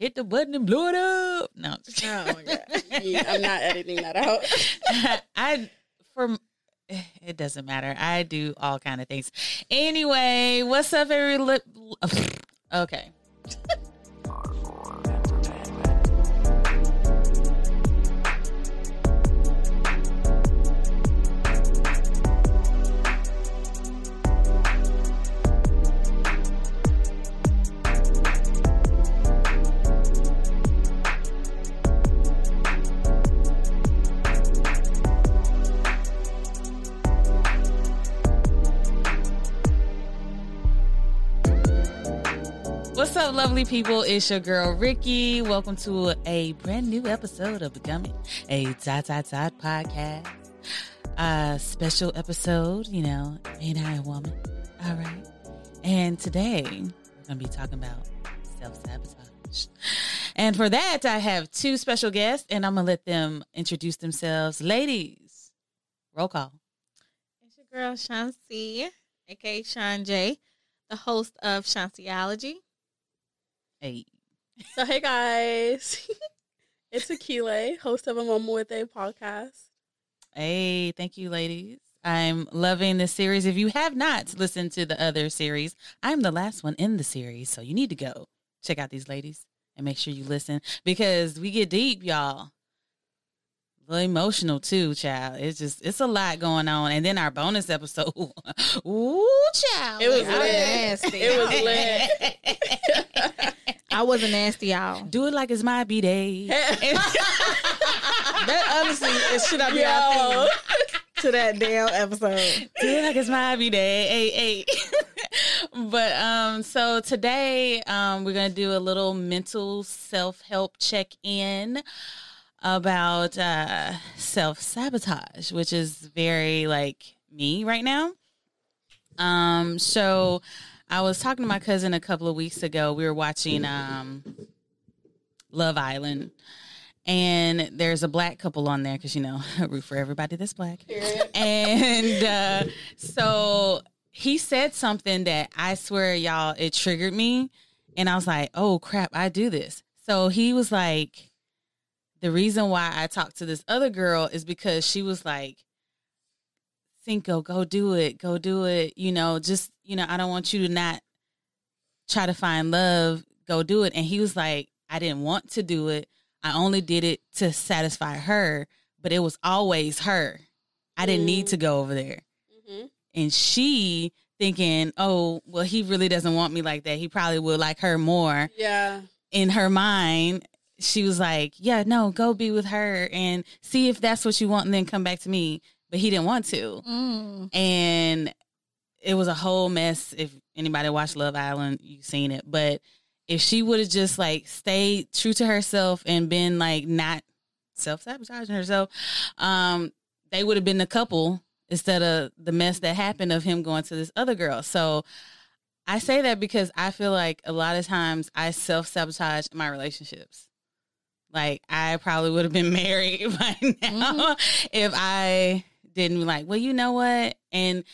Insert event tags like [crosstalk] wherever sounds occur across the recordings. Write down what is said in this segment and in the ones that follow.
hit the button and blow it up. No, Oh my god, I'm not editing that out. [laughs] I for it doesn't matter. I do all kind of things. Anyway, what's up, every lip? Okay. [laughs] What's up, lovely people? It's your girl Ricky. Welcome to a brand new episode of Becoming a Dot Dot Dot podcast. A special episode, you know, ain't I a woman? All right. And today we're gonna be talking about self sabotage. And for that, I have two special guests, and I'm gonna let them introduce themselves. Ladies, roll call. It's your girl Shancy, aka Sean J, the host of Shancyology. Hey. So hey guys, [laughs] it's Akile, host of a Moment with a podcast. Hey, thank you, ladies. I'm loving this series. If you have not listened to the other series, I'm the last one in the series. So you need to go check out these ladies and make sure you listen because we get deep, y'all. Little emotional too, child. It's just, it's a lot going on. And then our bonus episode. [laughs] Ooh, child. It was lit. nasty. It was lit. [laughs] I wasn't nasty, y'all. Do it like it's my B day. [laughs] [laughs] That honestly, it should have been Yo, to that damn episode. Do it like it's my every day. Hey, hey. [laughs] but um, so today um, we're gonna do a little mental self help check in about uh self sabotage, which is very like me right now. Um, so I was talking to my cousin a couple of weeks ago. We were watching um Love Island. And there's a black couple on there because you know [laughs] root for everybody that's black and uh, so he said something that I swear, y'all, it triggered me. And I was like, oh crap, I do this. So he was like, the reason why I talked to this other girl is because she was like, Cinco, go do it, go do it. You know, just, you know, I don't want you to not try to find love, go do it. And he was like, I didn't want to do it. I only did it to satisfy her, but it was always her. I didn't need to go over there. hmm And she thinking, oh, well, he really doesn't want me like that. He probably would like her more. Yeah, In her mind, she was like, yeah, no, go be with her and see if that's what you want and then come back to me. But he didn't want to. Mm. And it was a whole mess. If anybody watched Love Island, you've seen it. But if she would have just like stayed true to herself and been like not self sabotaging herself, um, they would have been a couple instead of the mess that happened of him going to this other girl. So I say that because I feel like a lot of times I self sabotage my relationships. Like I probably would have been [laughs] married by now if I didn't like, well, you know what? And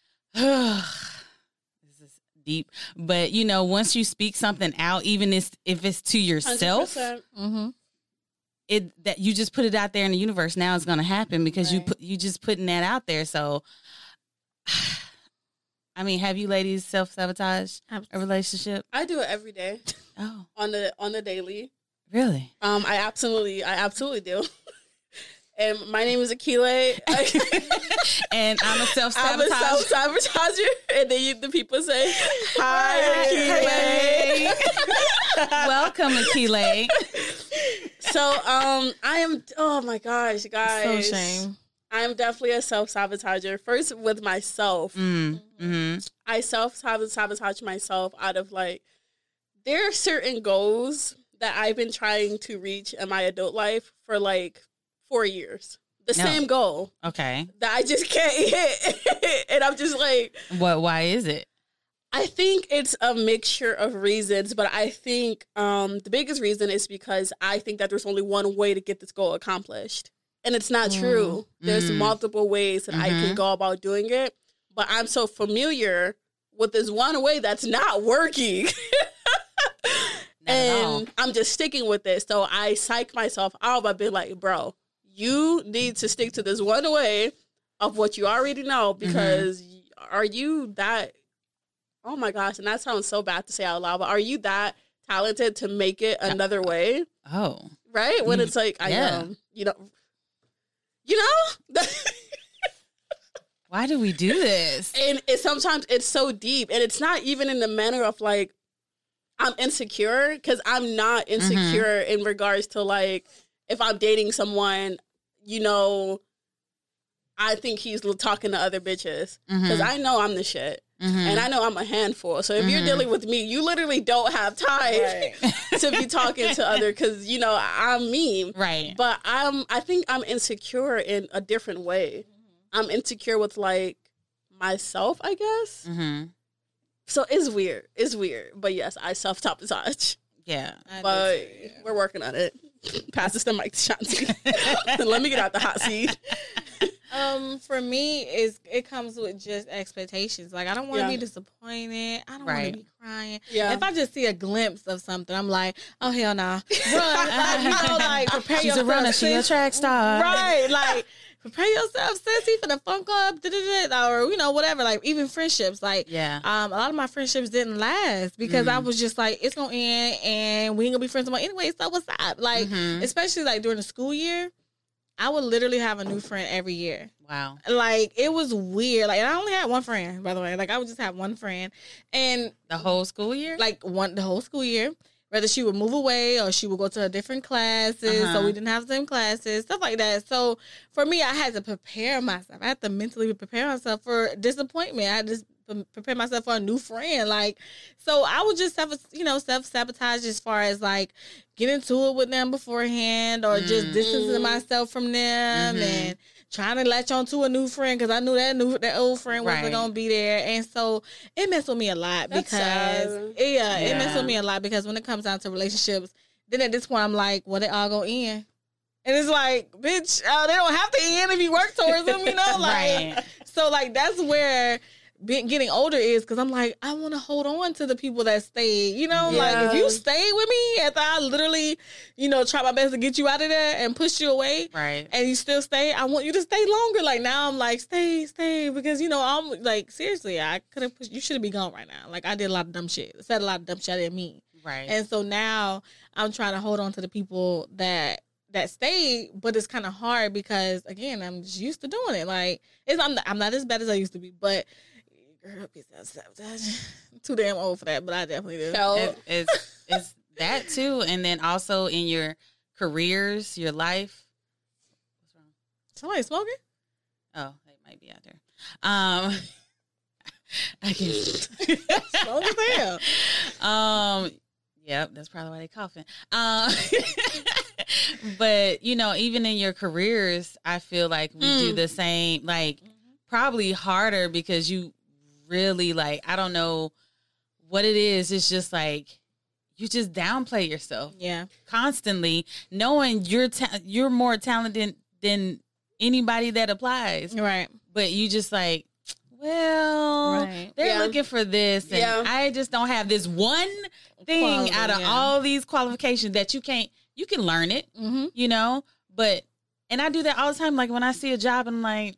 [sighs] this is deep, but you know, once you speak something out, even if if it's to yourself, Mm-hmm. it that you just put it out there in the universe. Now it's going to happen because you put you just putting that out there. So, [sighs] I mean, have you ladies self sabotage a relationship? I do it every day Oh, on the on the daily. really? Um, I absolutely, I absolutely do. [laughs] And my name is Akile. [laughs] And I'm a self I'm a self sabotager. and then you, the people say, "Hi, Akile." [laughs] Welcome, Akile. so, um, I am. Oh my gosh, So guys! shame. I am definitely a self sabotager. First, with myself, Mm, hmm I self sabotage myself out of like there are certain goals that I've been trying to reach in my adult life for like four years. The No. same goal Okay. that I just can't hit, [laughs] and I'm just like. What? Why is it? I think it's a mixture of reasons, but I think um, the biggest reason is because I think that there's only one way to get this goal accomplished. And it's not true. There's Mm. multiple ways that I can Mhm. go about doing it, but I'm so familiar with this one way that's not working. [laughs] Not and I'm just sticking with it. So I psych myself out by being like, bro, you need to stick to this one way of what you already know Mm-hmm. because are you that? Oh my gosh, and that sounds so bad to say out loud, but are you that talented to make it another way? Oh, Right? When it's like, I yeah. am, you know, you know. [laughs] why do we do this? and it sometimes it's so deep and it's not even in the manner of like i'm insecure because i'm not insecure in regards to like if i'm dating someone you know i think he's talking to other bitches because Mhm, i know i'm the shit mhm. and i know i'm a handful so if you're Mhm. dealing with me you literally don't have time [laughs] to be talking to other because you know i'm me right. but I'm I think I'm insecure in a different way. I'm insecure with like myself, I guess. hmm So it's weird. It's weird. But yes, I self sabotage. Yeah. I do But too, yeah. we're working on it. Pass this the mic to Mike Shanti. [laughs] Let me get out the hot seat. Um, for me, is it comes with just expectations. Like I don't want to Yeah. be disappointed. I don't want to be crying. Yeah. If I just see a glimpse of something, I'm like, oh hell no, run! like, [laughs] you know, like prepare She's a yourself. runner. She's a track star. right? Like prepare yourself, sissy, for the funk up, da-da-da, or you know whatever. Like even friendships, like Yeah. um, a lot of my friendships didn't last because I Mhm. was just like, it's gonna end, and we ain't gonna be friends anymore anyway. So what's up? Like, Mhm. especially like during the school year, I would literally have a new friend every year. Wow. Like it was weird. Like and I only had one friend, by the way. Like I would just have one friend, and The whole school year. like one the whole school year. Whether she would move away or she would go to a different classes, Uh-huh. so we didn't have the same classes, stuff like that. So for me, I had to prepare myself. I had to mentally prepare myself for disappointment. I just prepare myself for a new friend. Like, so I would just have, you know, self sabotage as far as like get into it with them beforehand or just Mm. distancing myself from them Mhm. and trying to latch on to a new friend because I knew that new that old friend wasn't Right. gonna be there, and so it messed with me a lot That's because sad. yeah, it messed with me a lot because when it comes down to relationships, then at this point I'm like, well, they all go in. And it's like, bitch, uh, they don't have to end if you work towards them, you know? [laughs] Like, Right. so like that's where being, getting older is because I'm like, I want to hold on to the people that stayed. You know, like if you Yeah. stay with me after I literally, you know, try my best to get you out of there and push you away, Right. and you still stay, I want you to stay longer. Like now, I'm like, stay, stay, because you know, I'm like, seriously, I could have pushed. You should have been gone right now. Like I did a lot of dumb shit, said a lot of dumb shit I didn't mean, Right. and so now I'm trying to hold on to the people that that stayed, but it's kind of hard because again, I'm just used to doing it. Like it's I'm not, I'm not as bad as I used to be, but girl, be sabotage. [laughs] Too damn old for that, but I definitely do. Hell, It- it's it's that too, and then also in your careers, your life. What's wrong? Somebody smoking? Oh, they might be out there. Um, [laughs] I guess. Slow as hell. Um, yep, that's probably why they coughing. Um, [laughs] but you know, even in your careers, I feel like we do Mm. the same. Like probably harder because you really like. I don't know what it is. It's just like you just downplay yourself Yeah, constantly, knowing you're ta- you're more talented than anybody that applies, right. but you just like, well, Right. they're Yeah. looking for this, and Yeah. I just don't have this one thing Quality, out of yeah. all these qualifications that you can't. You can learn it, Mm-hmm. you know, but and I do that all the time. Like when I see a job, and I'm like.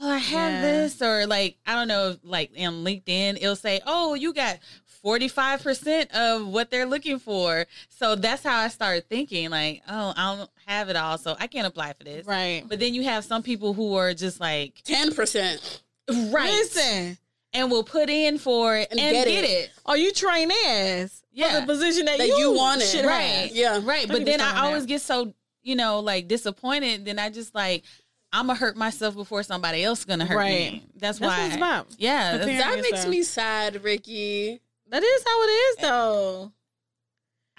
Well, I have Yeah. this, or like I don't know, like on LinkedIn, it'll say, "Oh, you got 45% of what they're looking for. So that's how I started thinking, like, oh, I don't have it all, so I can't apply for this. Right. But then you have some people who are just like, ten percent. right. Listen, And will put in for it and, And get, get it. it. are you trained as Yeah. for the position that, That you, you wanted. Right. have? Yeah, Right. But then I always that. get so, you know, like disappointed. Then I just like, I'm going to hurt myself before somebody else is going to hurt Right. me. That's, That's why. what it's about. Yeah. that's- Preparing that makes me sad, Ricky. That is how it is, though.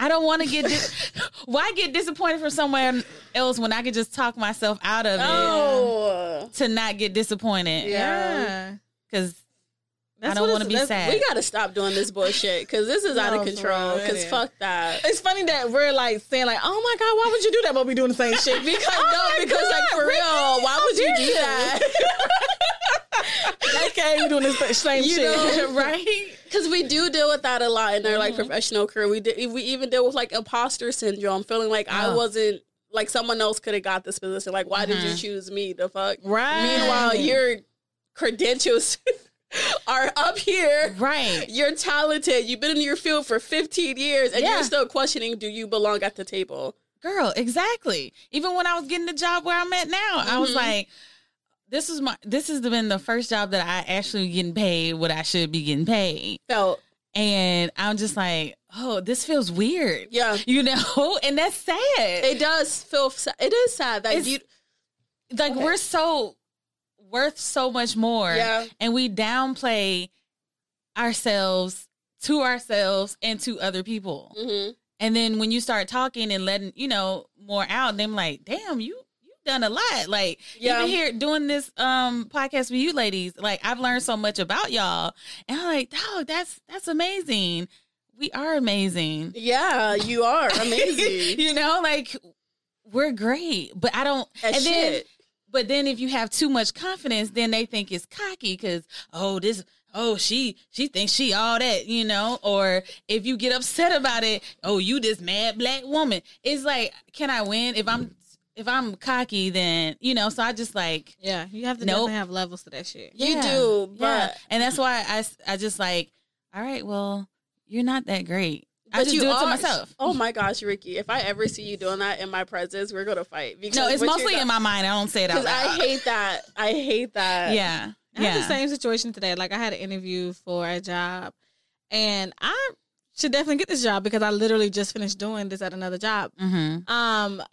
I don't want to get dis- [laughs] why get disappointed from somewhere else when I could just talk myself out of it Oh, to not get disappointed Yeah. because That's I don't want to be sad. we gotta stop doing this bullshit because this is [laughs] out of control. Because fuck that. It's funny that we're like saying like, "Oh my god, why would you do that?" But we doing the same shit. [laughs] Because no, oh my because like for Ricky, real, why how would you do that? [laughs] okay, we doing the same you shit. know, right? because we do deal with that a lot in our like Mm-hmm. professional career. We did, we even deal with like imposter syndrome, feeling like I Oh. wasn't like someone else could have got this position. Like, why did you Mhm. choose me? The fuck. Right. Meanwhile, your credentials [laughs] are up here. right. You're talented. You've been in your field for 15 years, and Yeah. you're still questioning, do you belong at the table? Girl, exactly. Even when I was getting the job where I'm at now, I was Mhm. like, this is my this has been the first job that I actually getting paid what I should be getting paid. Felt, And I'm just like, oh, this feels weird. yeah. [laughs] You know? And that's sad. It does feel. It is sad that It's- you. like Okay. we're so worth so much more. Yeah. And we downplay ourselves to ourselves and to other people. hmm And then when you start talking and letting, you know, more out, them like, damn, you you've done a lot. Like Yeah. even here doing this um podcast with you ladies, like I've learned so much about y'all. And I'm like, dog, that's that's amazing. We are amazing. Yeah, you are [laughs] amazing. you know, like we're great. But I don't As and then shit. But then if you have too much confidence, then they think it's cocky because oh this oh she she thinks she all that you know. Or if you get upset about it, oh you this mad black woman. It's like can I win if I'm if I'm cocky then you know. So I just like Yeah, you have to Nope. definitely have levels to that shit. You yeah, do, yeah. but- and that's why i i just like all right well you're not that great. I But just you do it to myself. Oh my gosh, Ricky! If I ever see you doing that in my presence, we're gonna fight. Because No, it's mostly in my mind. I don't say it out Because I hate that. I hate that. [laughs] yeah, I had yeah. the same situation today. Like I had an interview for a job, and I should definitely get this job because I literally just finished doing this at another job. Mm-hmm. Um,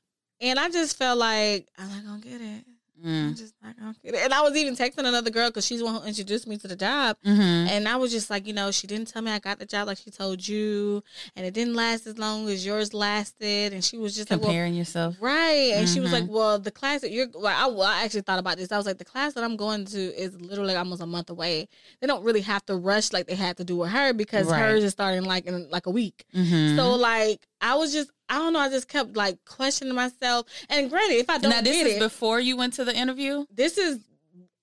and I just felt like I'm not gonna get it. I'm just not gonna get it. And I was even texting another girl because she's the one who introduced me to the job. Mm-hmm. And I was just like, you know, she didn't tell me I got the job like she told you, and it didn't last as long as yours lasted. And she was just like, well, Comparing yourself. Right. And she was like, Well, the class that you're well, I, well, I actually thought about this. I was like, the class that I'm going to is literally almost a month away. They don't really have to rush like they had to do with her because Right. hers is starting like in like a week. Mm-hmm. So like I was just I don't know, I just kept like questioning myself. And granted, if I don't get it now this get is it, before you went to the interview. this is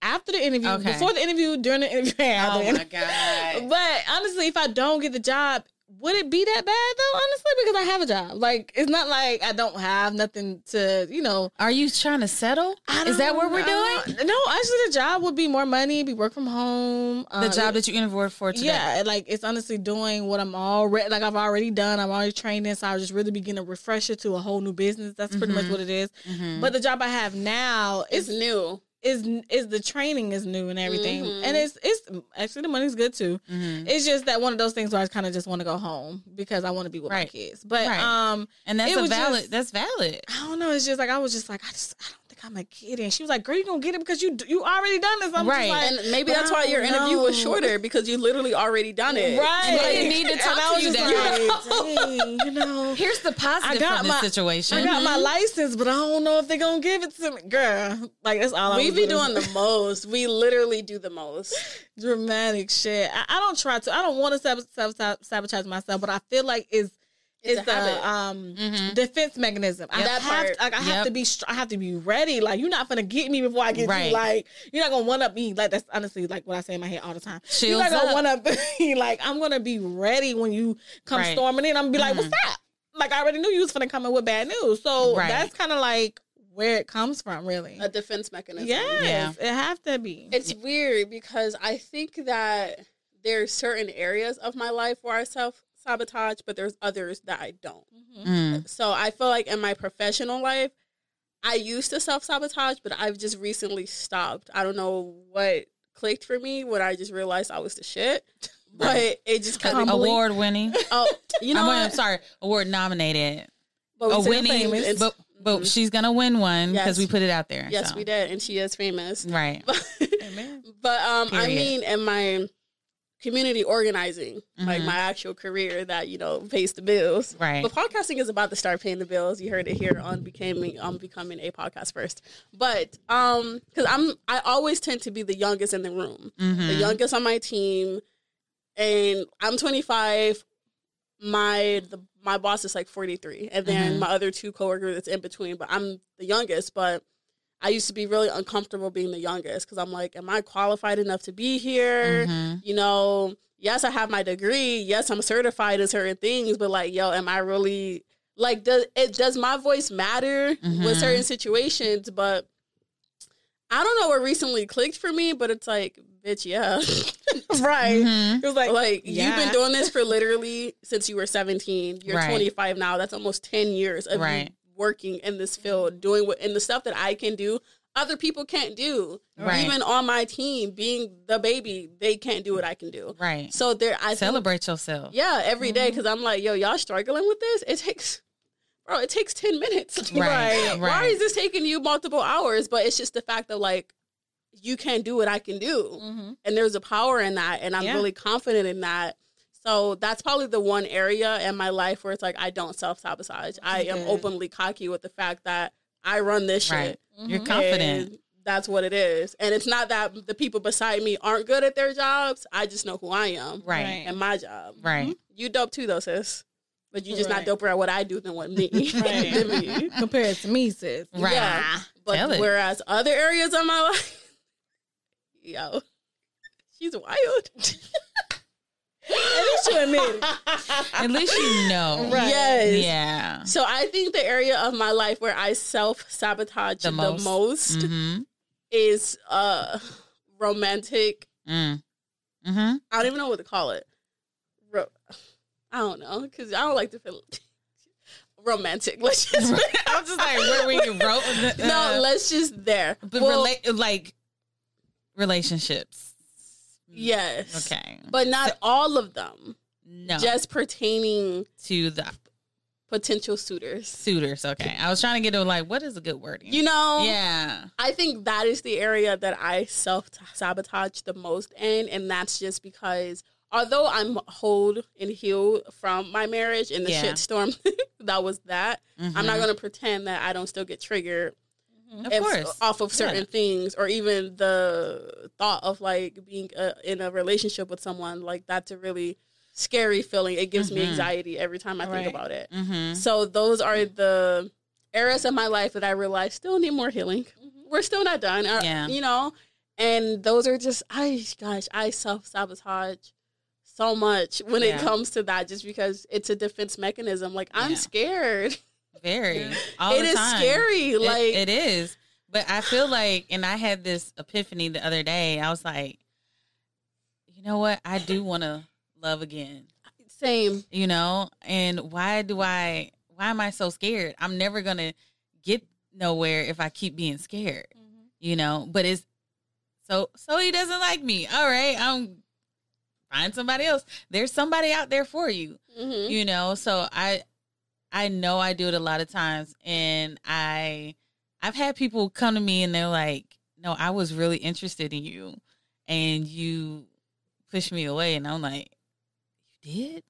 after the interview, Okay. before the interview, during the interview, [laughs] oh the interview. god! [laughs] But honestly, if I don't get the job, would it be that bad though? Honestly, because I have a job. Like it's not like I don't have nothing to, you know. Are you trying to settle? Is that what we're doing? No, actually, the job would be more money, be work from home. The job that you interviewed for today. yeah, like it's honestly doing what I'm already like I've already done. I'm already trained in, so I was just really beginning a refresher to a whole new business. That's pretty much Mhm. what it is. Mhm. But the job I have now is new. Is is the training is new and everything, Mhm. and it's it's actually the money's good too. Mhm. It's just that one of those things where I kind of just want to go home because I want to be with my kids. But Right. um, and that's a valid. just- that's valid. I don't know. It's just like I was just like I just I don't think I'm a kid. And she was like, "Girl, you gonna get it because you you already done this." I'm Right. just like, And maybe that's why your don't interview was shorter because you literally already done it. right. And they didn't need to And talk I to was you that like, [laughs] dang, you know. Here's the positive got from this situation. I got my license, but I don't know if they're gonna give it to me, girl. Like that's all I We was be doing. doing the [laughs] most. We literally do the most. dramatic shit. I, I don't try to. I don't want to sab- sab- sabotage myself, but I feel like it's It's a um Mhm. defense mechanism. I That have part. to, like I have to be str- I have to be ready. Like you're not gonna get me before I get Right. you. Like you're not gonna one up me. Like that's honestly like what I say in my head all the time. you're not gonna one up [laughs] me. Like I'm gonna be ready when you come Right. storming in. I'm gonna be like, Mhm. what's that? Like I already knew you was gonna come in with bad news. So Right. that's kind of like where it comes from, really. A defense mechanism. Yes, it have to be. It's weird because I think that there's certain areas of my life where I self sabotage, but there's others that I don't. Mhm. Mm. So I feel like in my professional life, I used to self sabotage, but I've just recently stopped. I don't know what clicked for me when I just realized I was the shit. [laughs] But it just kind of Award winning. oh, you know I'm, what? I'm sorry. Award nominated. But we A winning, famous. It's- but but Mhm. she's gonna win one because Yes. we put it out there. yes, so. we did, and she is famous. Right. [laughs] Amen. But um, I mean, in my community organizing, like Mhm. my actual career that you know pays the bills. Right. But podcasting is about to start paying the bills. You heard it here on becoming on becoming a podcast first. But um, because I'm I always tend to be the youngest in the room, Mhm. the youngest on my team, and I'm 25. My the my boss is like 43, and then Mhm. my other two coworkers it's in between. But I'm the youngest, but. I used to be really uncomfortable being the youngest because I'm like, am I qualified enough to be here? Mhm. You know, yes, I have my degree. Yes, I'm certified in certain things, but like, yo, am I really like does it does my voice matter Mhm. with certain situations? But I don't know what recently clicked for me, but it's like, bitch, yeah. [laughs] right. Mhm. It was like, like yeah. you've been doing this for literally since you were 17. You're Right. 25 now. That's almost 10 years of Right. Working in this field, doing what and the stuff that I can do, other people can't do. Right. Even on my team, being the baby, they can't do what I can do. Right. So there, I think, Celebrate yourself. yeah, every day Mm-hmm. because I'm like, yo, y'all struggling with this? It takes, bro, it takes 10 minutes. [laughs] Right, Why right. is this taking you multiple hours? But it's just the fact that like you can't do what I can do Mhm. and there's a power in that and i'm Yeah. really confident in that so that's probably the one area in my life where it's like i don't self-sabotage i am Good. openly cocky with the fact that i run this Right. shit You're Mhm. confident. and that's what it is and it's not that the people beside me aren't good at their jobs i just know who i am Right. Right. and my job Right. you dope too though sis but you just not doper at what i do than what me, [laughs] [laughs] Right. than me. compared to me, sis. Right. Yeah. But Tell it. whereas other areas of my [laughs] life, yo, she's wild. At least you admit it. At least you know. [laughs] Right. Yes. Yeah. So I think the area of my life where I self sabotage The the, most. most, Mm-hmm. is uh romantic. Mm. Mm-hmm. I don't even know what to call it. Ro- I don't know because I don't like to feel [laughs] romantic. Let's just [laughs] I'm just like, where we wrote. no. Let's just there. but Well, relate like relationships. Yes, Okay. but not all of them. No. Just pertaining to the potential suitors. suitors. Okay. I was trying to get to like, what is a good wording? You know, yeah. I think that is the area that I self sabotage the most in, and that's just because although I'm whole and healed from my marriage and the Yeah. shitstorm [laughs] that was that, I'm not Mhm. gonna pretend that I don't still get triggered Of if- course. off of certain Yeah. things, or even the thought of like being uh, in a relationship with someone. Like that's a really scary feeling. It gives me Mhm. anxiety every time I Right. think about it. Mm-hmm. So those are the areas of my life that I realize still need more healing. We're still not done. Uh, Yeah. You know? And those are just I gosh, I self sabotage so much when Yeah. it comes to that just because it's a defense mechanism. Like I'm scared. [laughs] Very. All It is time. scary. It- Like it is. But I feel like, and I had this epiphany the other day. I was like, you know what? I do want to love again. same. You know, and why do I? Why am I so scared? I'm never gonna get nowhere if I keep being scared. You know, but it's so so he doesn't like me. All right, I'm find somebody else. There's somebody out there for you Mhm. you know so i i know i do it a lot of times and i i've had people come to me and they're like no i was really interested in you and you pushed me away and i'm like you did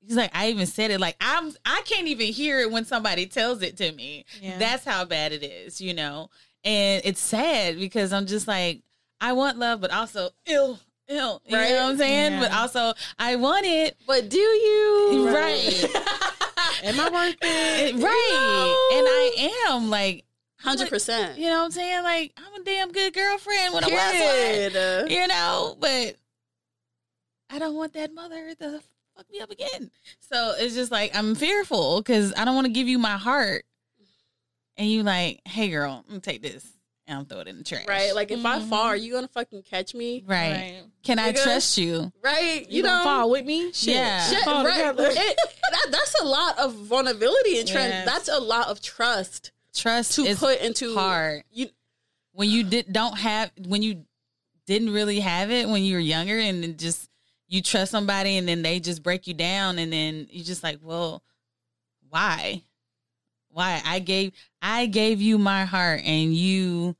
he's like i even said it like i'm i can't even hear it when somebody tells it to me Yeah. that's how bad it is you know and it's sad because i'm just like i want love but also ill ill you Right? know what i'm saying Yeah. but also i want it But do you Right. [laughs] Am I worth it? It- right. And I am like, Hundred percent. you know what I'm saying? Like, I'm a damn good girlfriend when I was Period. one, you know, but I don't want that mother to fuck me up again. So it's just like, I'm fearful because I don't want to give you my heart. And you like, hey girl, I'm gonna take this and I'll throw it in the trash. Right? Like if I Mhm. fall, are you gonna fucking catch me? Right. Can I Nigga. trust you? Right? You, You, gonna know, fall with me? Shit. Yeah. Shit, Fall right. It- [laughs] that, that's a lot of vulnerability and trust. Yes. That's a lot of trust Trust to is put into hard. You when you did don't have when you didn't really have it when you were younger and then just you trust somebody and then they just break you down and then you just like well why why i gave i gave you my heart and you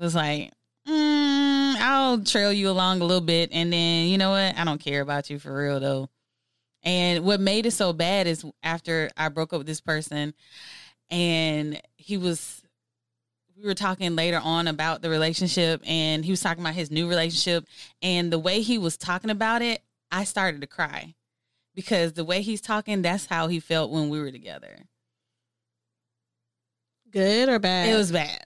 was like mm, i'll trail you along a little bit. And then you know what? I don't care about you for real though. And what made it so bad is after i broke up with this person and he was we were talking later on about the relationship and he was talking about his new relationship and the way he was talking about it i started to cry because the way he's talking that's how he felt when we were together Good or bad? it was bad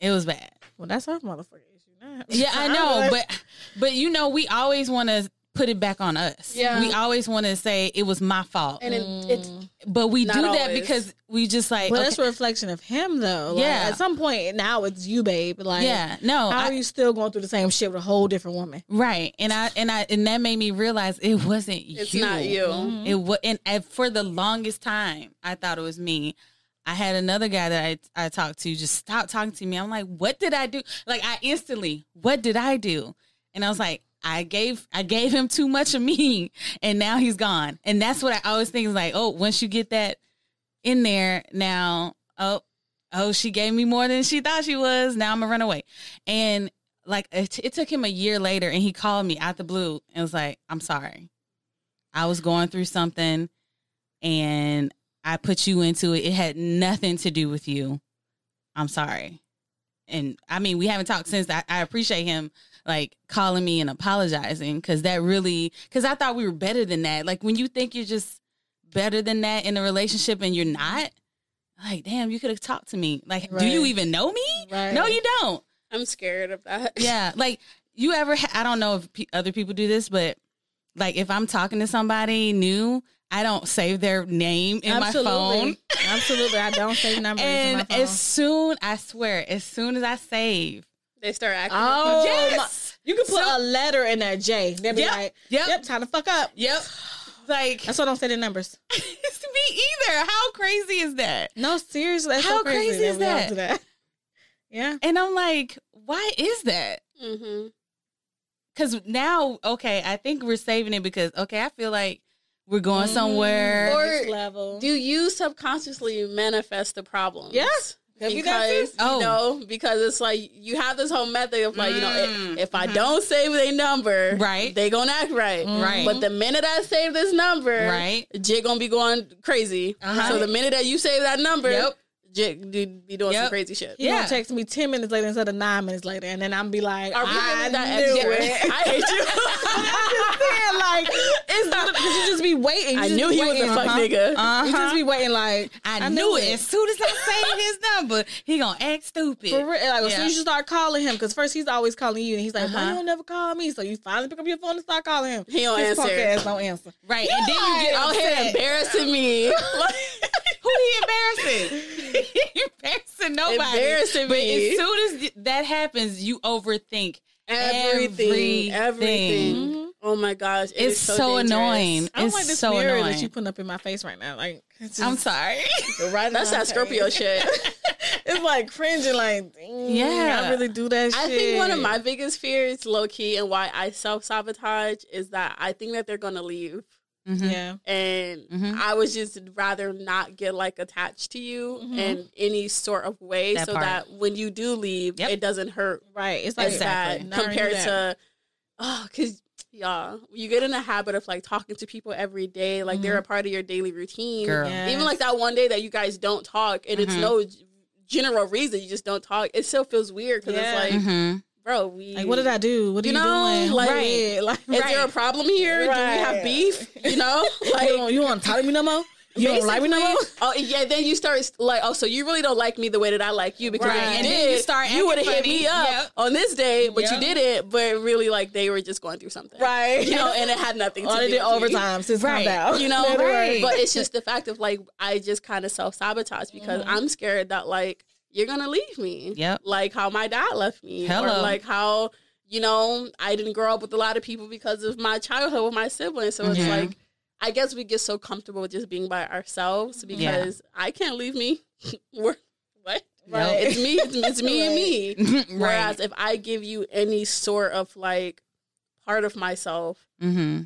It was bad. Well, that's our motherfucker issue. Now. [laughs] Yeah, I know, but but you know, we always want to put it back on us. Yeah. we always want to say it was my fault, And it, it's mm. but we do that always. because we just like But okay, that's a reflection of him, though. Like, Yeah. At some point, now it's you, babe. Like, yeah, no, How I- are you still going through the same shit with a whole different woman? right, and I and I and that made me realize it wasn't it's you. not you. It was, and, and for the longest time, I thought it was me. I had another guy that I I talked to just stop talking to me. I'm like, what did I do? Like I instantly, what did I do? And I was like, I gave I gave him too much of me, and now he's gone. And that's what I always think is like, oh, once you get that in there, now oh oh she gave me more than she thought she was. Now I'm gonna run away. And like it, it took him a year later, and he called me out the blue and was like, I'm sorry. I was going through something and I put you into it. It had nothing to do with you. I'm sorry. And I mean, we haven't talked since. I, I appreciate him like calling me and apologizing because that really, because I thought we were better than that. Like when you think you're just better than that in a relationship and you're not, like, damn, you could have talked to me. Like, do you even know me? Right. No, you don't. I'm scared of that. Yeah, like you ever? Ha- I don't know if pe other people do this, but like if I'm talking to somebody new, I don't save their name in my phone. Absolutely. I don't save [laughs] numbers in my And phone. as soon, I swear, as soon as I save, They start acting. Oh, yes, you can put So- a letter in there, J. They'll be Yep, like, yep. yep, time to fuck up. yep, like That's why I don't say the numbers. [laughs] it's to me either. How crazy is that? No, seriously. That's How so crazy, crazy is that? that? [laughs] Yeah. And I'm like, why is that? hmm Because now, okay, I think we're saving it because okay, I feel like we're going Mhm. somewhere. Or- Next level. Do you subconsciously manifest the problem? Yes. Could be that too. Because Oh. you know, because it's like you have this whole method of like, you know, Mm. if, if I Mhm. don't save a number, Right. they gonna act right. Right. But the minute I save this number, Right. Jig gonna be going crazy. Uh-huh. So the minute that you save that number, Yep. Jig do- be doing some crazy shit. He Yeah. gonna text me ten minutes later instead of nine minutes later, and then I'm be like, Are we I really that knew extra? it. [laughs] I hate you. [laughs] I'm just saying, like, it's because you just be waiting. You I knew be he was a waiting, fuck uh-huh. nigga. You Uh-huh. just be waiting, like, I, knew it. As soon as I say his number, he gonna act stupid. For real, like, as soon as you start calling him, because first he's always calling you, and he's like, "Why Uh-huh. you don't never call me?" So you finally pick up your phone and start calling him. He don't His punk answer. ass don't answer. Right, and then you get out here upset. embarrassing me. [laughs] Who he embarrassing? [laughs] he embarrassing nobody. Embarrassing but me. as soon as that happens, you overthink. everything, everything. Everything. Mhm. Oh my gosh, it It's is so, so, annoying. I don't it's like this so mirror annoying. that you putting up in my face right now. Like, it's just, I'm sorry. right That's that Scorpio shit. [laughs] it's like cringing. Like, Yeah. I really do that. I think one of my biggest fears, low key, and why I self sabotage is that I think that they're gonna leave, Mhm. yeah. and Mhm. I would just rather not get like attached to you Mhm. in any sort of way, That so part. that when you do leave, Yep. it doesn't hurt Right. It's like Exactly. bad compared to, oh, because. Yeah, you get in the habit of like talking to people every day, like they're a part of your daily routine. Yes. Even like that one day that you guys don't talk, and it's Mhm. no general reason you just don't talk. It still feels weird because Yeah. it's like, Mhm. Bro, we Like, what did I do? What are You you, know, doing? like, right. Like, Is there a problem here? Do we have beef? You know, [laughs] like, you don't, you want to talk to me no more? You don't like me no more? Oh yeah, then you start like, oh, so you really don't like me the way that I like you because Right. you And did, then you start you would have hit me up Yep. on this day, but Yep. you didn't. But really, like they were just going through something, Right. You know, and it had nothing to do did overtime since Right. right. down. You know, [laughs] Right. but it's just the fact of like I just kind of self sabotage because Mhm. I'm scared that like you're gonna leave me. Yep. Like how my dad left me. Hello. Or like how, you know, I didn't grow up with a lot of people because of my childhood with my siblings. So it's Mhm. like I guess we get so comfortable with just being by ourselves because I can't leave me. [laughs] We're- what? Right. It's me. It's, me and me. [laughs] right. [laughs] Whereas if I give you any sort of like part of myself, Mm-hmm.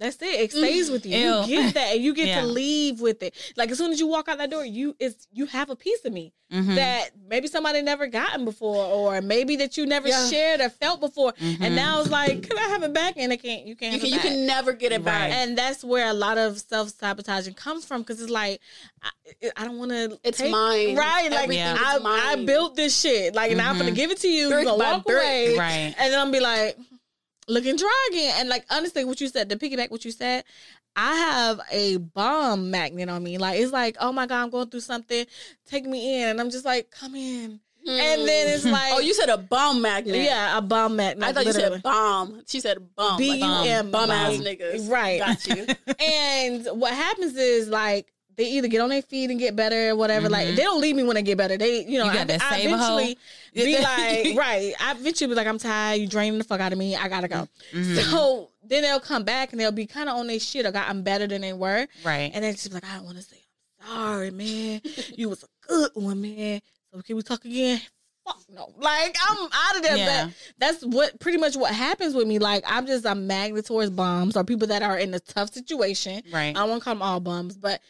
That's it. It stays with you. Ew. You get that, and you get [laughs] Yeah. to leave with it. Like as soon as you walk out that door, you it's you have a piece of me Mm-hmm. that maybe somebody never gotten before, or maybe that you never Yeah. shared or felt before, Mhm. and now it's like, can I have it back? And I can't. You can't. you can you can never get it back. Right. And that's where a lot of self sabotaging comes from because it's like I, I don't want to. It's mine. right? Like Everything I, mine. I built this shit. Like now I'm gonna Mhm. give it to you. Brick You're gonna walk brick. away, Right. and then I'm be like looking dry again. And like honestly, what you said to piggyback what you said, I have a bomb magnet on me. Like it's like, oh my god, I'm going through something. Take me in, and I'm just like, come in. and then it's hmm. like, oh, you said a bomb magnet. yeah, a bomb magnet. I thought you said bomb. She said bomb. B U M, bum ass niggas. right. Got you. [laughs] and what happens is like they either get on their feet and get better or whatever. Like Mhm. they don't leave me when they get better. They, you know, You got I, I save a hoe? eventually be like, [laughs] right. I eventually be like, I'm tired. You draining the fuck out of me. I gotta go. Mhm. So then they'll come back and they'll be kind of on their shit or gotten better than they were. right. And then she's like, I want to say, I'm sorry, man. You was a good one, man. So can we talk again? Fuck no. Like I'm out of there. Yeah. But that's what pretty much what happens with me. Like I'm just a magnet towards bums or people that are in a tough situation. right. I won't call them all bums, but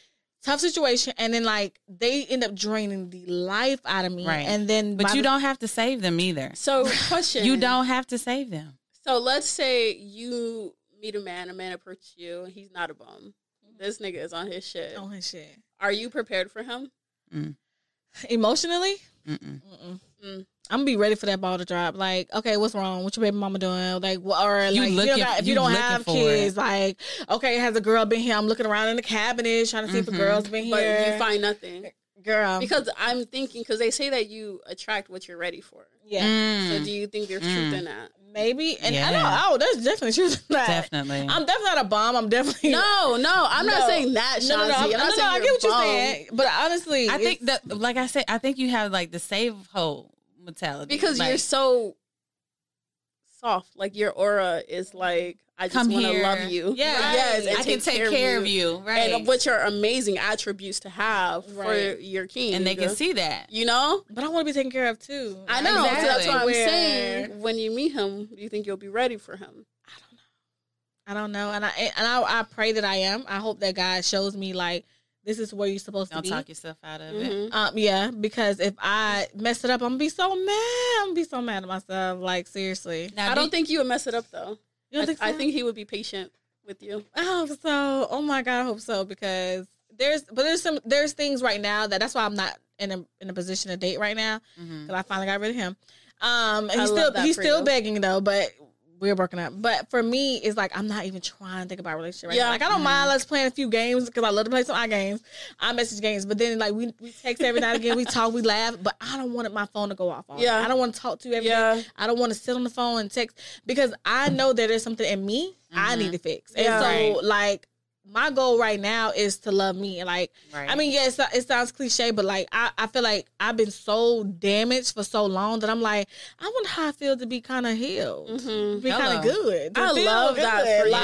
tough situation. And then like they end up draining the life out of me. Right. And then But you the- don't have to save them either. So, [laughs] question. You don't have to save them. So let's say you meet a man, a man approaches you, and he's not a bum. This nigga is on his shit. Oh his shit. Are you prepared for him? Emotionally, Mm-mm. Mm-mm. Mm. I'm gonna be ready for that ball to drop. Like, okay, what's wrong? What your baby mama doing? Like, what? Or You like, if you looking- don't got, if you you don't have for kids, like, okay, has a girl been here? I'm looking around in the cabinet trying to see if a girl's been here. But you find nothing. girl, Because I'm thinking, because they say that you attract what you're ready for. yeah, So Mm, do you think there's truth Mm. in that? maybe. And I know, oh, there's definitely truth in that. definitely. I'm definitely not a bomb. I'm definitely No, no, I'm No. not saying that, No, no, no, I'm- I'm no, not no, saying I you're get what you're saying, but honestly, I think that, like I said, I think you have like the save hoe mentality Because like, you're so soft. Like your aura is like, I just want to love you. Yeah, Yes, and I can take care of you, right? And which are amazing attributes to have for your king. and they can see that. You know? but I want to be taken care of too. I know. So that's what I'm Where- saying. When you meet him, do you think you'll be ready for him? I don't know. I don't know, and I and I, I pray that I am. I hope that God shows me like this is where you're supposed Don't to be. talk yourself out of it. Mhm. Um, yeah, because if I mess it up, I'm gonna be so mad. I'm gonna be so mad at myself. Like seriously, Now, I do- don't think you would mess it up though. you don't I, think so? I think he would be patient with you. I hope so. Oh my god, I hope so because there's but there's some there's things right now that that's why I'm not in a in a position to date right now because I finally got rid of him. Um, and he's still he's still you. begging though, but we're working up. But for me, it's like I'm not even trying to think about a relationship right Yeah. now. Like I don't Mhm. mind let's playing a few games because I love to play some iGames. I message games, but then like we we text every now and again, we [laughs] talk, we laugh, but I don't want my phone to go off. All Yeah. yeah, I don't want to talk to you every day. Yeah. I don't want to sit on the phone and text because I know that there's something in me I Mhm. need to fix. And Yeah. so like my goal right now is to love me. Like right. I mean, yes, it sounds cliche, but like I, I feel like I've been so damaged for so long that I'm like, I wonder how I feel to be kind of healed, Mhm. be kind of good. to I love that for. Like,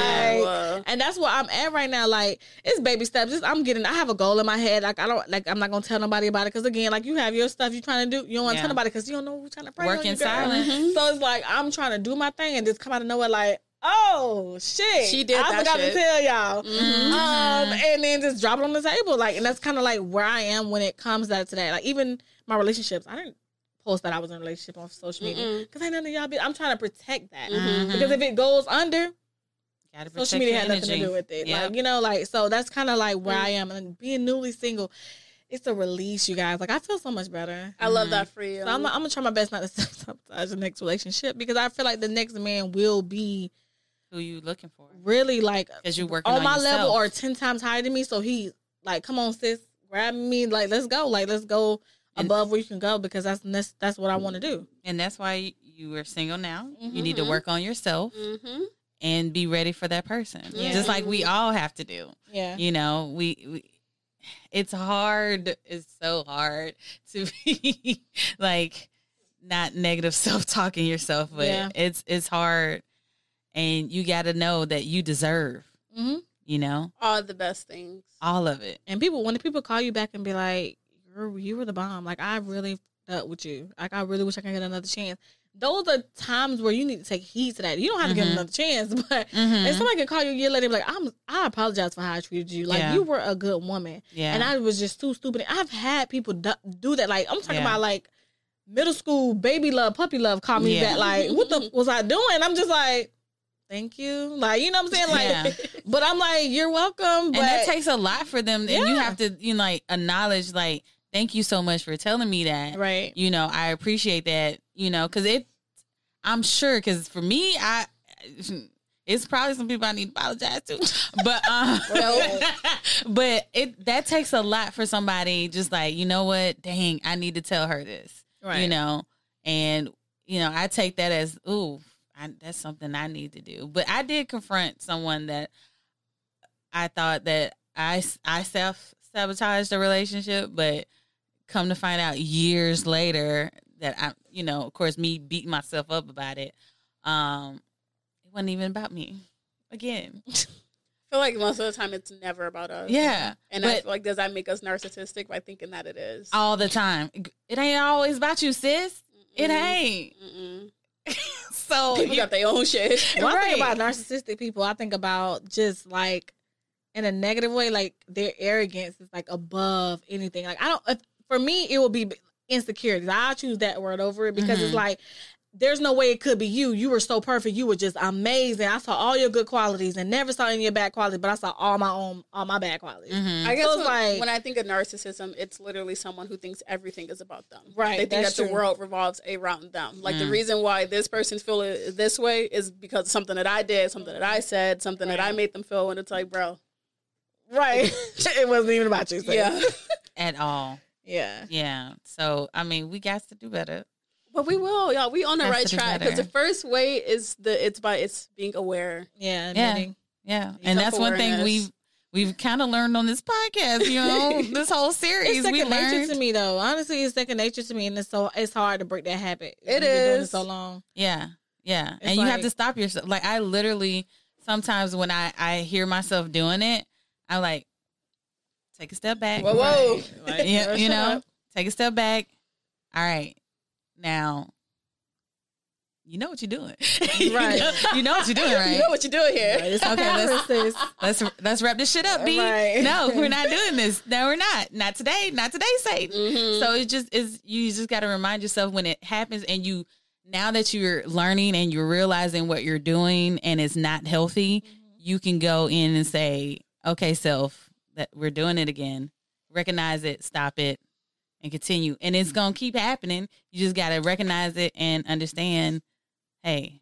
Uh, and that's where I'm at right now. Like it's baby steps. Just, I'm getting. I have a goal in my head. Like I don't. Like I'm not gonna tell nobody about it because again, like you have your stuff you're trying to do. You don't want to Yeah. tell nobody because you don't know who's trying to pray Work you, in silence. Mhm. So it's like I'm trying to do my thing and just come out of nowhere like, oh shit, She did I that forgot shit. to tell y'all. mhm. Um, and then just drop it on the table, like, and that's kind of like where I am when it comes to that. Like even my relationships, I didn't post that I was in a relationship on social media because I none of y'all. Be, I'm trying to protect that Mhm. because if it goes under, social media had nothing to do with it. Yep. Like you know, like so that's kind of like where Mm. I am, and being newly single, it's a release, you guys. Like I feel so much better. I love Mhm. that for you. So I'm, I'm gonna try my best not to [laughs] sabotage the next relationship because I feel like the next man will be Who you looking for? really like Because you're working on on, my yourself. level or ten times higher than me. So he like, come on, sis, grab me, like let's go, like let's go And- above where you can go because that's that's, that's what I want to do. and that's why you are single now. You need to Mhm. work on yourself hmm and be ready for that person. Yeah. Just like we all have to do. Yeah, You know, we, we it's hard. It's so hard to be [laughs] like not negative [laughs] self talking yourself, but Yeah. it's it's hard, and you got to know that you deserve. hmm You know, All the best things. all of it. and people when the people call you back and be like, You're, "You were the bomb," like I really dealt with you. Like I really wish I could get another chance. Those are times where you need to take heed to that. You don't have to get Mhm. another chance, [laughs] but Mhm. if somebody can call you a year later, be like, "I'm, I apologize for how I treated you. Like Yeah. you were a good woman." yeah, and I was just too stupid. I've had people do, do that. Like I'm talking Yeah. about like middle school baby love, puppy love. Call me Yeah. that. Like what the [laughs] was I doing? I'm just like, thank you. Like you know what I'm saying? Like, Yeah. [laughs] but I'm like, you're welcome. But and that takes a lot for them, and you have to you know like acknowledge like thank you so much for telling me that. right. You know, I appreciate that. You know, because it, I'm sure because for me, I. It's probably some people I need to apologize to, [laughs] but um, [laughs] but it that takes a lot for somebody. Just like you know what, dang, I need to tell her this. Right. You know, and you know, I take that as ooh, I, that's something I need to do. But I did confront someone that I thought that I I self sabotaged the relationship, but come to find out years later that I, you know, of course, me beating myself up about it. Um, it wasn't even about me. Again, [laughs] I feel like most of the time it's never about us. yeah, And I feel like does that make us narcissistic by thinking that it is? all the time. It ain't always about you, sis. It Mm-mm. ain't. [laughs] So People you- got their own shit. [laughs] When I think about narcissistic people, I think about just like in a negative way, like their arrogance is like above anything. Like I don't. If, for me, it would be insecurities. I'll choose that word over it because it's Mhm. like there's no way it could be you. You were so perfect. You were just amazing. I saw all your good qualities and never saw any of your bad qualities, but I saw all my own all my bad qualities. Mhm. I guess So when, like- when I think of narcissism, it's literally someone who thinks everything is about them. Right, They think that's that the true. world revolves around them. Like the Mm. reason why this person feel it this way is because of something that I did, something that I said, something that I made them feel. And it's like, bro, Right. [laughs] [laughs] it wasn't even about you. sis. yeah. at all. Yeah. Yeah. So I mean, we got to do better. But we will, y'all. We on the Has right track because the first way is the it's by it's being aware. Yeah. Yeah. admitting. Yeah, and that's one thing we've we've kind of learned on this podcast. You know, [laughs] this whole series It's we second nature to me, though. Honestly, it's second nature to me, and it's so it's hard to break that habit. It You've been doing is. so long. Yeah, yeah, It's and you have to stop yourself. Like I literally sometimes when I I hear myself doing it, I'm like, take a step back. Whoa, whoa. Right. Like, [laughs] Yeah, you know, up. take a step back. All right, now. You know what you're doing, [laughs] You Right. know- You know what you're doing, right? [laughs] You know what you're doing here. Right, Okay, let's- Let's let's wrap this shit up, B. Right. No, [laughs] we're not doing this. No, we're not. Not today. Not today, Satan. Mhm. So it just is. You just got to remind yourself when it happens, and you now that you're learning and you're realizing what you're doing and it's not healthy, you can go in and say, "Okay, self, that we're doing it again. Recognize it, stop it, and continue." And it's gonna keep happening. You just got to recognize it and understand. Hey,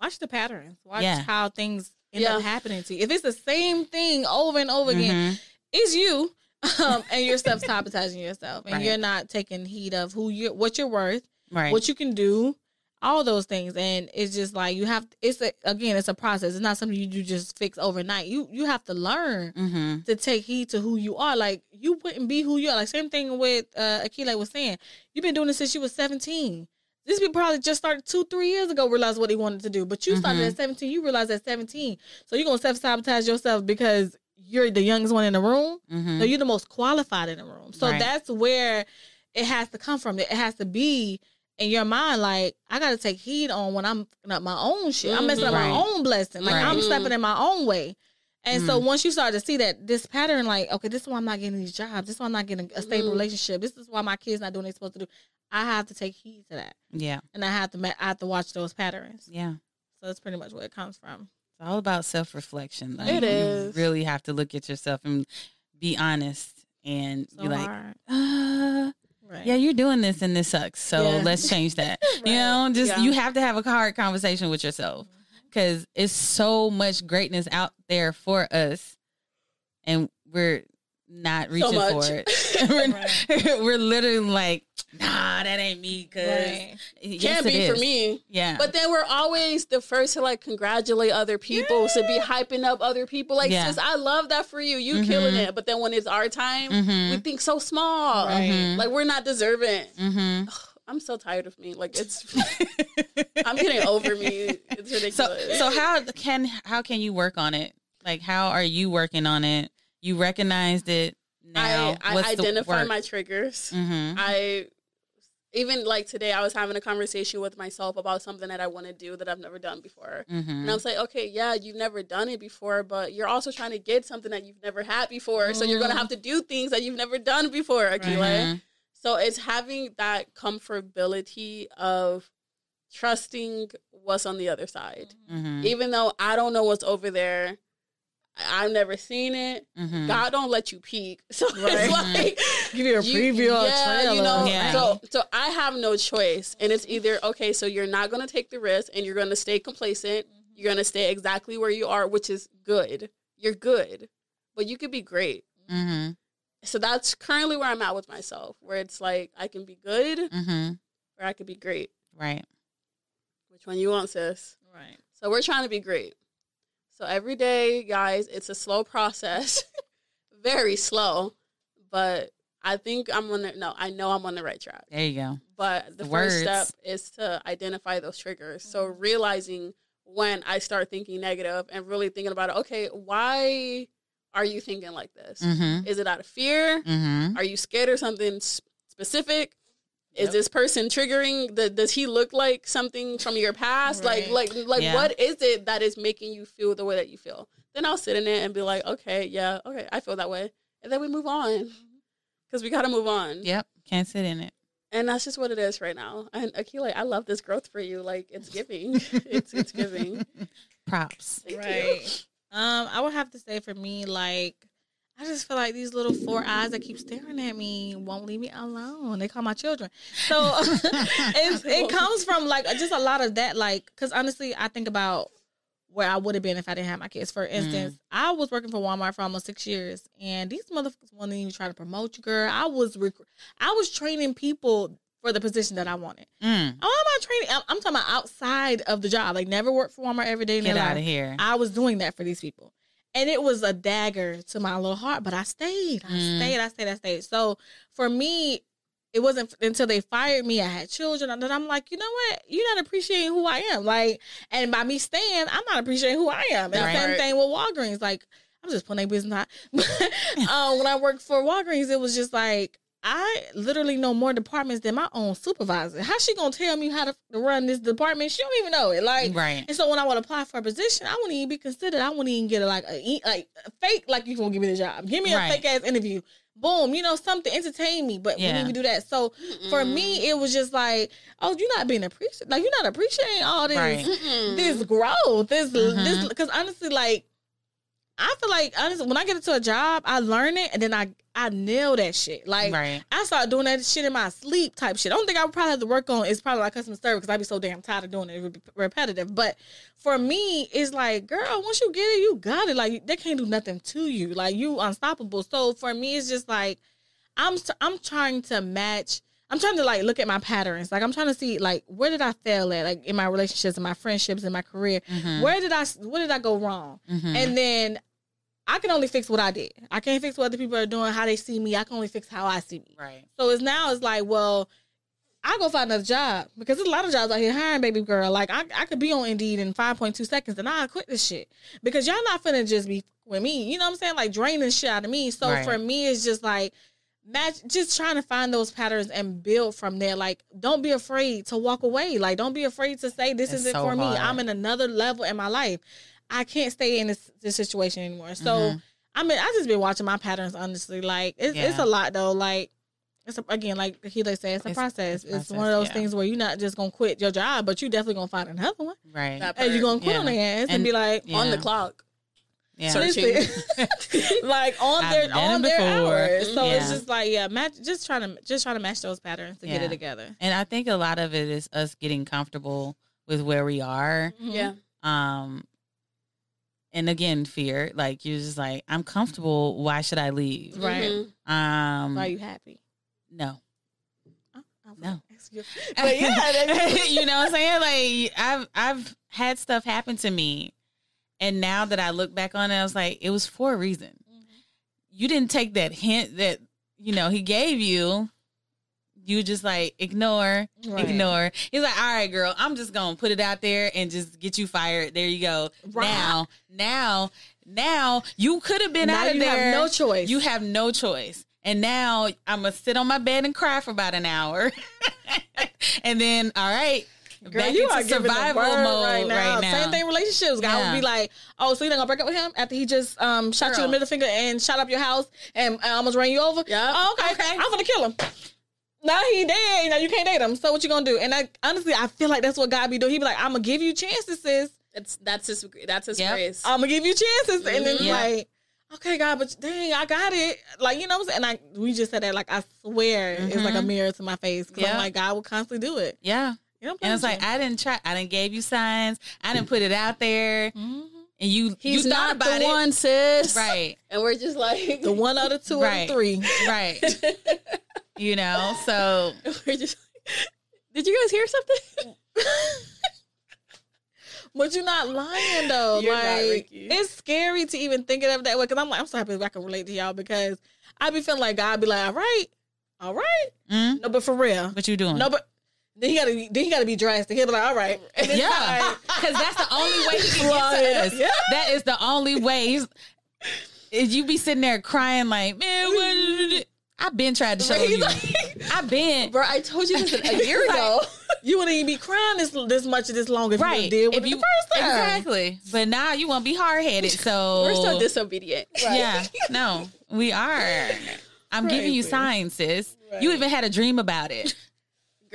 Watch the patterns. Watch Yeah. how things end Yeah. up happening to you. If it's the same thing over and over again, mhm, it's you, [laughs] um, and you're self sabotaging yourself, and Right. you're not taking heed of who you, what you're worth, right, what you can do, all those things. And it's just like you have. It's a, again, it's a process. It's not something you do just fix overnight. You you have to learn mm-hmm, to take heed to who you are. Like you wouldn't be who you are. Like same thing with uh Akila was saying. You've been doing this since you was 17. this people probably just started two, three years ago, realized what they wanted to do. But you started Mhm. at 17, you realized at 17. So you're gonna self sabotage yourself because you're the youngest one in the room. mm-hmm. No, you're the most qualified in the room. So Right. that's where it has to come from. It has to be in your mind, like, I gotta take heed on when I'm fucking up my own shit. I'm messing up Right. my own blessing. Like I'm stepping in my own way. And so Mhm. once you start to see that this pattern, like, okay, this is why I'm not getting these jobs. This is why I'm not getting a stable Mhm. relationship. This is why my kids not doing what they're supposed to do. I have to take heed to that, yeah, and I have to I have to watch those patterns. yeah. So that's pretty much where it comes from. It's all about self reflection. Like, It you really have to look at yourself and be honest and So be like, hard. uh, Right. yeah, you're doing this and this sucks. So Yeah. let's change that. Right. [laughs] You know, just Yeah. you have to have a hard conversation with yourself mm-hmm. because it's so much greatness out there for us, and we're not reaching much. for it. [laughs] [laughs] we're, we're literally like, nah, that ain't me. Cause Right. yes, can't be for me. Yeah, But then we're always the first to like congratulate other people, to be hyping up other people. Like, Yeah. sis, I love that for you. You Mhm. killing it. But then when it's our time, Mhm. we think so small. Right. Mhm. Like we're not deserving. hmm I'm so tired of me. Like it's [laughs] I'm getting over me. It's [laughs] So ridiculous. so how can how can you work on it? Like how are you working on it? You recognized it now. I, I identify my triggers. hmm I even like today I was having a conversation with myself about something that I want to do that I've never done before. hmm And I was like, okay, yeah, you've never done it before, but you're also trying to get something that you've never had before. So you're going to have to do things that you've never done before, Akila. Mhm. So it's having that comfortability of trusting what's on the other side. Mhm. Even though I don't know what's over there, I've never seen it. Mhm. God don't let you peek. [laughs] So Right. it's like Give you a preview a yeah, trailer. you know. Yeah. So so I have no choice, and it's either okay. So you're not going to take the risk, and you're going to stay complacent. You're going to stay exactly where you are, which is good. You're good, but you could be great. Mhm. So that's currently where I'm at with myself, where it's like I can be good, Mhm. or I could be great. Right. Which one you want, sis? Right. So we're trying to be great. So every day, guys, it's a slow process, [laughs] very slow, but I think I'm on the no, I know I'm on the right track. There you go. But the The first words. step is to identify those triggers. So realizing when I start thinking negative and really thinking about it, okay, why are you thinking like this? Mm-hmm. Is it out of fear? Mm-hmm. Are you scared of something s- specific? Is Yep. this person triggering? The, does he look like something from your past? Right. Like, like, like, Yeah. what is it that is making you feel the way that you feel? Then I'll sit in it and be like, okay, yeah, okay, I feel that way, and then we move on because we got to move on. Yep. Can't sit in it. And that's just what it is right now. And Akila, I love this growth for you. Like it's giving, [laughs] it's it's giving. Props. Thank you. Right. Um, I would have to say for me, like, I just feel like these little four eyes that keep staring at me won't leave me alone. They call my children. So [laughs] it, it [laughs] comes from like just a lot of that, like, because honestly, I think about where I would have been if I didn't have my kids. For instance, I was working for Walmart for almost six years, and these motherfuckers wouldn't even try to promote you, girl. I was rec- I was training people for the position that I wanted. Mm. Oh, I'm training. I'm, I'm talking about outside of the job. Like never worked for Walmart every day Get out life. of here. I was doing that for these people. And it was a dagger to my little heart, but I stayed. I Mm. stayed. I stayed. I stayed. So for me, it wasn't until they fired me. I had children, and then I'm like, you know what? You're not appreciating who I am. Like, and by me staying, I'm not appreciating who I am. And Right. the same thing with Walgreens. Like, I'm just putting their business out. [laughs] Um, when I worked for Walgreens, it was just like I literally know more departments than my own supervisor. How's she gonna tell me how to to run this department? She don't even know it. Like, right. and so when I would apply for a position, I wouldn't even be considered. I wouldn't even get a, like a e- like a fake like you gonna give me the job. Give me a Right. fake ass interview. Boom, you know something entertain me, but we Yeah. didn't even do that. So for me, it was just like, oh, you're not being appreciated. Like you're not appreciating all this Right. This growth. This this Mhm. because honestly, like I feel like honestly, when I get into a job, I learn it and then I I nail that shit. Like right. I start doing that shit in my sleep type shit. The only thing I would probably have to work on is probably like customer service because I'd be so damn tired of doing it. It would be repetitive. But for me, it's like, girl, once you get it, you got it. Like they can't do nothing to you. Like you unstoppable. So for me, it's just like I'm I'm trying to match. I'm trying to like look at my patterns. Like I'm trying to see like where did I fail at like in my relationships, in my friendships, in my career. Mhm. Where did I where did I go wrong? Mhm. And then I can only fix what I did. I can't fix what other people are doing, how they see me. I can only fix how I see me. right. So it's now it's like, well, I go find another job because there's a lot of jobs out here hiring baby girl. Like I, I could be on Indeed in five point two seconds and I quit this shit because y'all not finna just be with me. You know what I'm saying? Like draining shit out of me. So Right. for me, it's just like match, just trying to find those patterns and build from there. Like don't be afraid to walk away. Like don't be afraid to say this It's isn't so for me. I'm in another level in my life. I can't stay in this, this situation anymore. So. Mhm. I mean, I just been watching my patterns. Honestly, like it's it's a lot though. Like it's a, again, like he like said, it's a It's- process. it's It's, process, one of those yeah. things where you're not just gonna quit your job, but you definitely gonna find another one, Right. That and you're gonna quit Yeah. on their ass and, And- be like, Yeah. on the clock. Yeah. Searching. listen, [laughs] [laughs] like on I've their on their before. hours. So it's just like yeah, match. Just trying to just trying to match those patterns to get it together. And I think a lot of it is us getting comfortable with where we are. Mhm. Yeah. Um and again, fear. Like you're just like, I'm comfortable, why should I leave? Right. Mhm. Um are you happy? no. I No. you. [laughs] But yeah, [laughs] you know what I'm saying? Like I've I've had stuff happen to me and now that I look back on it, I was like, it was for a reason. You didn't take that hint that, you know, he gave you. You just like ignore, Right. ignore. He's like, all right, girl, I'm just gonna put it out there and just get you fired. There you go. Right. Now, now, now you could have been now out of you there. have no choice. You have no choice. And now I'm gonna sit on my bed and cry for about an hour. [laughs] and then, all right, Girl, back you are survival mode right now. Same thing, relationships. Guy Yeah. would be like, "Oh, so you're not gonna break up with him after he just um shot you Girl. the middle finger and shot up your house and uh, almost ran you over? Yeah. Oh, okay. Okay. I'm gonna kill him. Now he dead. Now you can't date him. So what you gonna do? And I honestly, I feel like that's what God be doing. He be like, "I'm gonna give you chances, sis. It's that's his that's his Yep. grace. I'm gonna give you chances." And then. Yeah. like. Okay, God, but dang, I got it. Like you know what I'm saying. And I we just said that. Like I swear, it's like a Mhm. mirror to my face. Cause Yeah. I'm like God will constantly do it. Yeah. You know, And it's like I didn't try I didn't gave you signs. I didn't put it out there. hmm And you He's you thought not about the it. one, sis. Right. And we're just like the one out of two Right. or three. Right. [laughs] you know, so we're just Did you guys hear something? [laughs] But you're not lying though. You're not, like Ricky. it's scary to even think of it that way. Because I'm like, I'm so happy I can relate to y'all because I'd be feeling like God be like, all right, all right, Mm? no, but for real, What you doing? no, but then he gotta be, then he gotta be drastic. He'll be like, all right, Yeah, like, [laughs] because that's the only way he can get to us. Yeah. That is the only way. Is you be sitting there crying like, man, what? I've been trying to show Right, you. like- [laughs] I've been Bro, I told you this a [laughs] year ago. you wouldn't even be crying this this much this long if right. you did with If you the first time. exactly, but now you won't be hard headed. So We're so disobedient. Yeah, no, we are. I'm giving you Crazy. signs, sis. You even had a dream about it.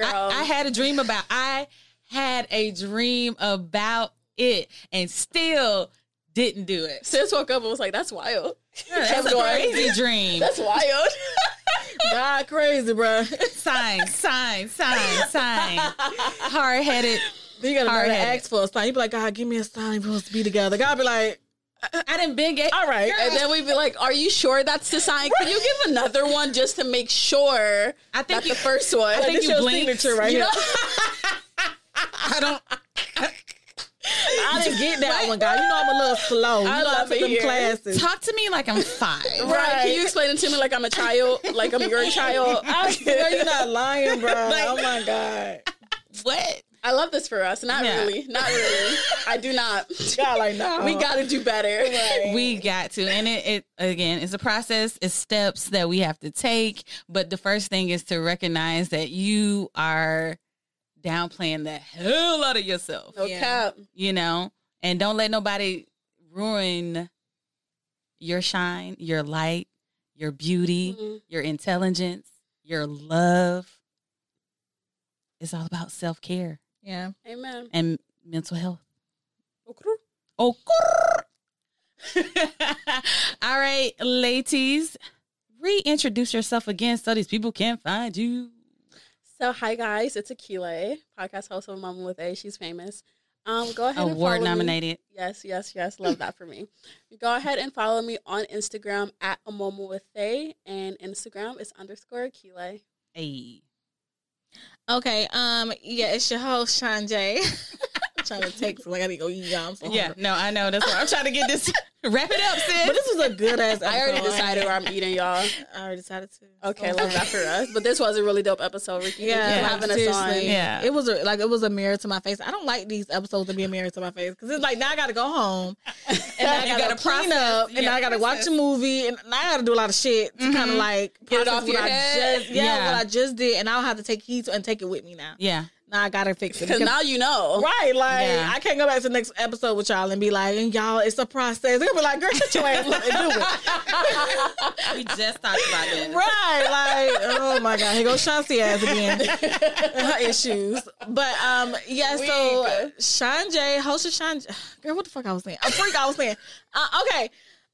I, I had a dream about. I had a dream about it, and still didn't do it. Sis woke up and was like, that's wild. That's Kept a crazy dream. That's wild. [laughs] God crazy, bro. sign, sign, sign, sign. Hard headed. You gotta Hard-headed. ask for a sign. You be like, God, give me a sign for us to be together. God be like, I didn't been get. all right. and then we'd be like, are you sure that's the sign? Can you give another one just to make sure I think that's you. the first one? I think this you your blinked. signature right You here. know? I don't. I didn't get that one, guy. You know I'm a little slow. You I know I love took them classes. Talk to me like I'm five. Right. Can you explain it to me like I'm a child? Like I'm your child? [laughs] I swear you're not lying, bro. [laughs] oh my God. What? I love this for us. Not Yeah. really. Not really. I do not. [laughs] God, like, no. We got to do better. we got to and it, it again it's a process it's steps that we have to take but the first thing is to recognize that you are downplaying the hell out of yourself No Yeah. cap. you know and don't let nobody ruin your shine your light your beauty Mhm. your intelligence your love it's all about self-care Yeah. Amen. and mental health Okay. Oh, [laughs] all right, ladies, reintroduce yourself again so these people can find you. So hi guys, it's Akile, podcast host of Mama with A. She's famous. Um, go ahead and Award follow me. nominated. Yes, yes, yes. Love that for me. Go ahead and follow me on Instagram at a moment with A, and Instagram is underscore Akile. Hey, Okay. Um. Yeah. It's your host, Sean J. [laughs] I'm trying to text like I need to go. So yeah, no, I know. That's why I'm trying to get this. [laughs] Wrap it up, sis. But this was a good ass. [laughs] I already decided where I'm eating, y'all. I already decided to. Okay, So- love that for us. But this was a really dope episode, Ricky. Yeah, Thank you for like, having us on. seriously. Yeah. It was a, like it was a mirror to my face. I don't like these episodes to be a mirror to my face because it's like now I got to go home [laughs] and I got gotta clean process. up You and I gotta got to watch a movie and now I got to do a lot of shit to mm-hmm. kind of like Get it process off your what I head. Just, yeah, Yeah. what I just did, and I'll have to take heed to and take it with me now. yeah, Now I got to fix it [laughs] Because now you know. Right, like Yeah. I can't go back to the next episode with y'all and be like, and y'all, it's a process. They're gonna be like, girl, shut your ass up and do it. [laughs] we just talked about it, right, like, oh my god, here goes Shanti ass again, her issues. But um, yeah, so Weak. Sean J, host of Sean, girl, what the fuck I was saying? A freak, I was saying. Uh, okay,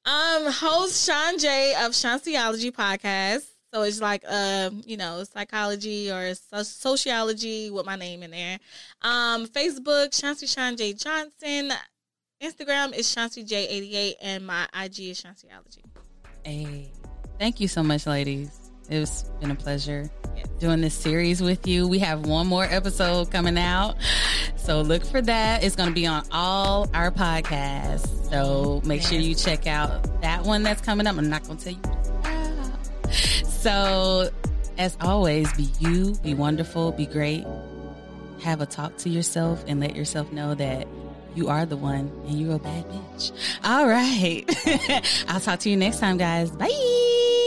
um, host Sean J of Shantiology podcast. So it's like, um, you know, psychology or sociology with my name in there. Um, Facebook, Shanti Sean J Johnson. Instagram is Shanti J88, and my IG is Shantiology. Hey, thank you so much, ladies. It's been a pleasure Yes. doing this series with you. We have one more episode coming out. So look for that. It's going to be on all our podcasts. So make sure you check out that one that's coming up. I'm not going to tell you. [laughs] So as always, be you, be wonderful, be great. Have a talk to yourself and let yourself know that you are the one and you're a bad bitch. All right. [laughs] I'll talk to you next time, guys. Bye.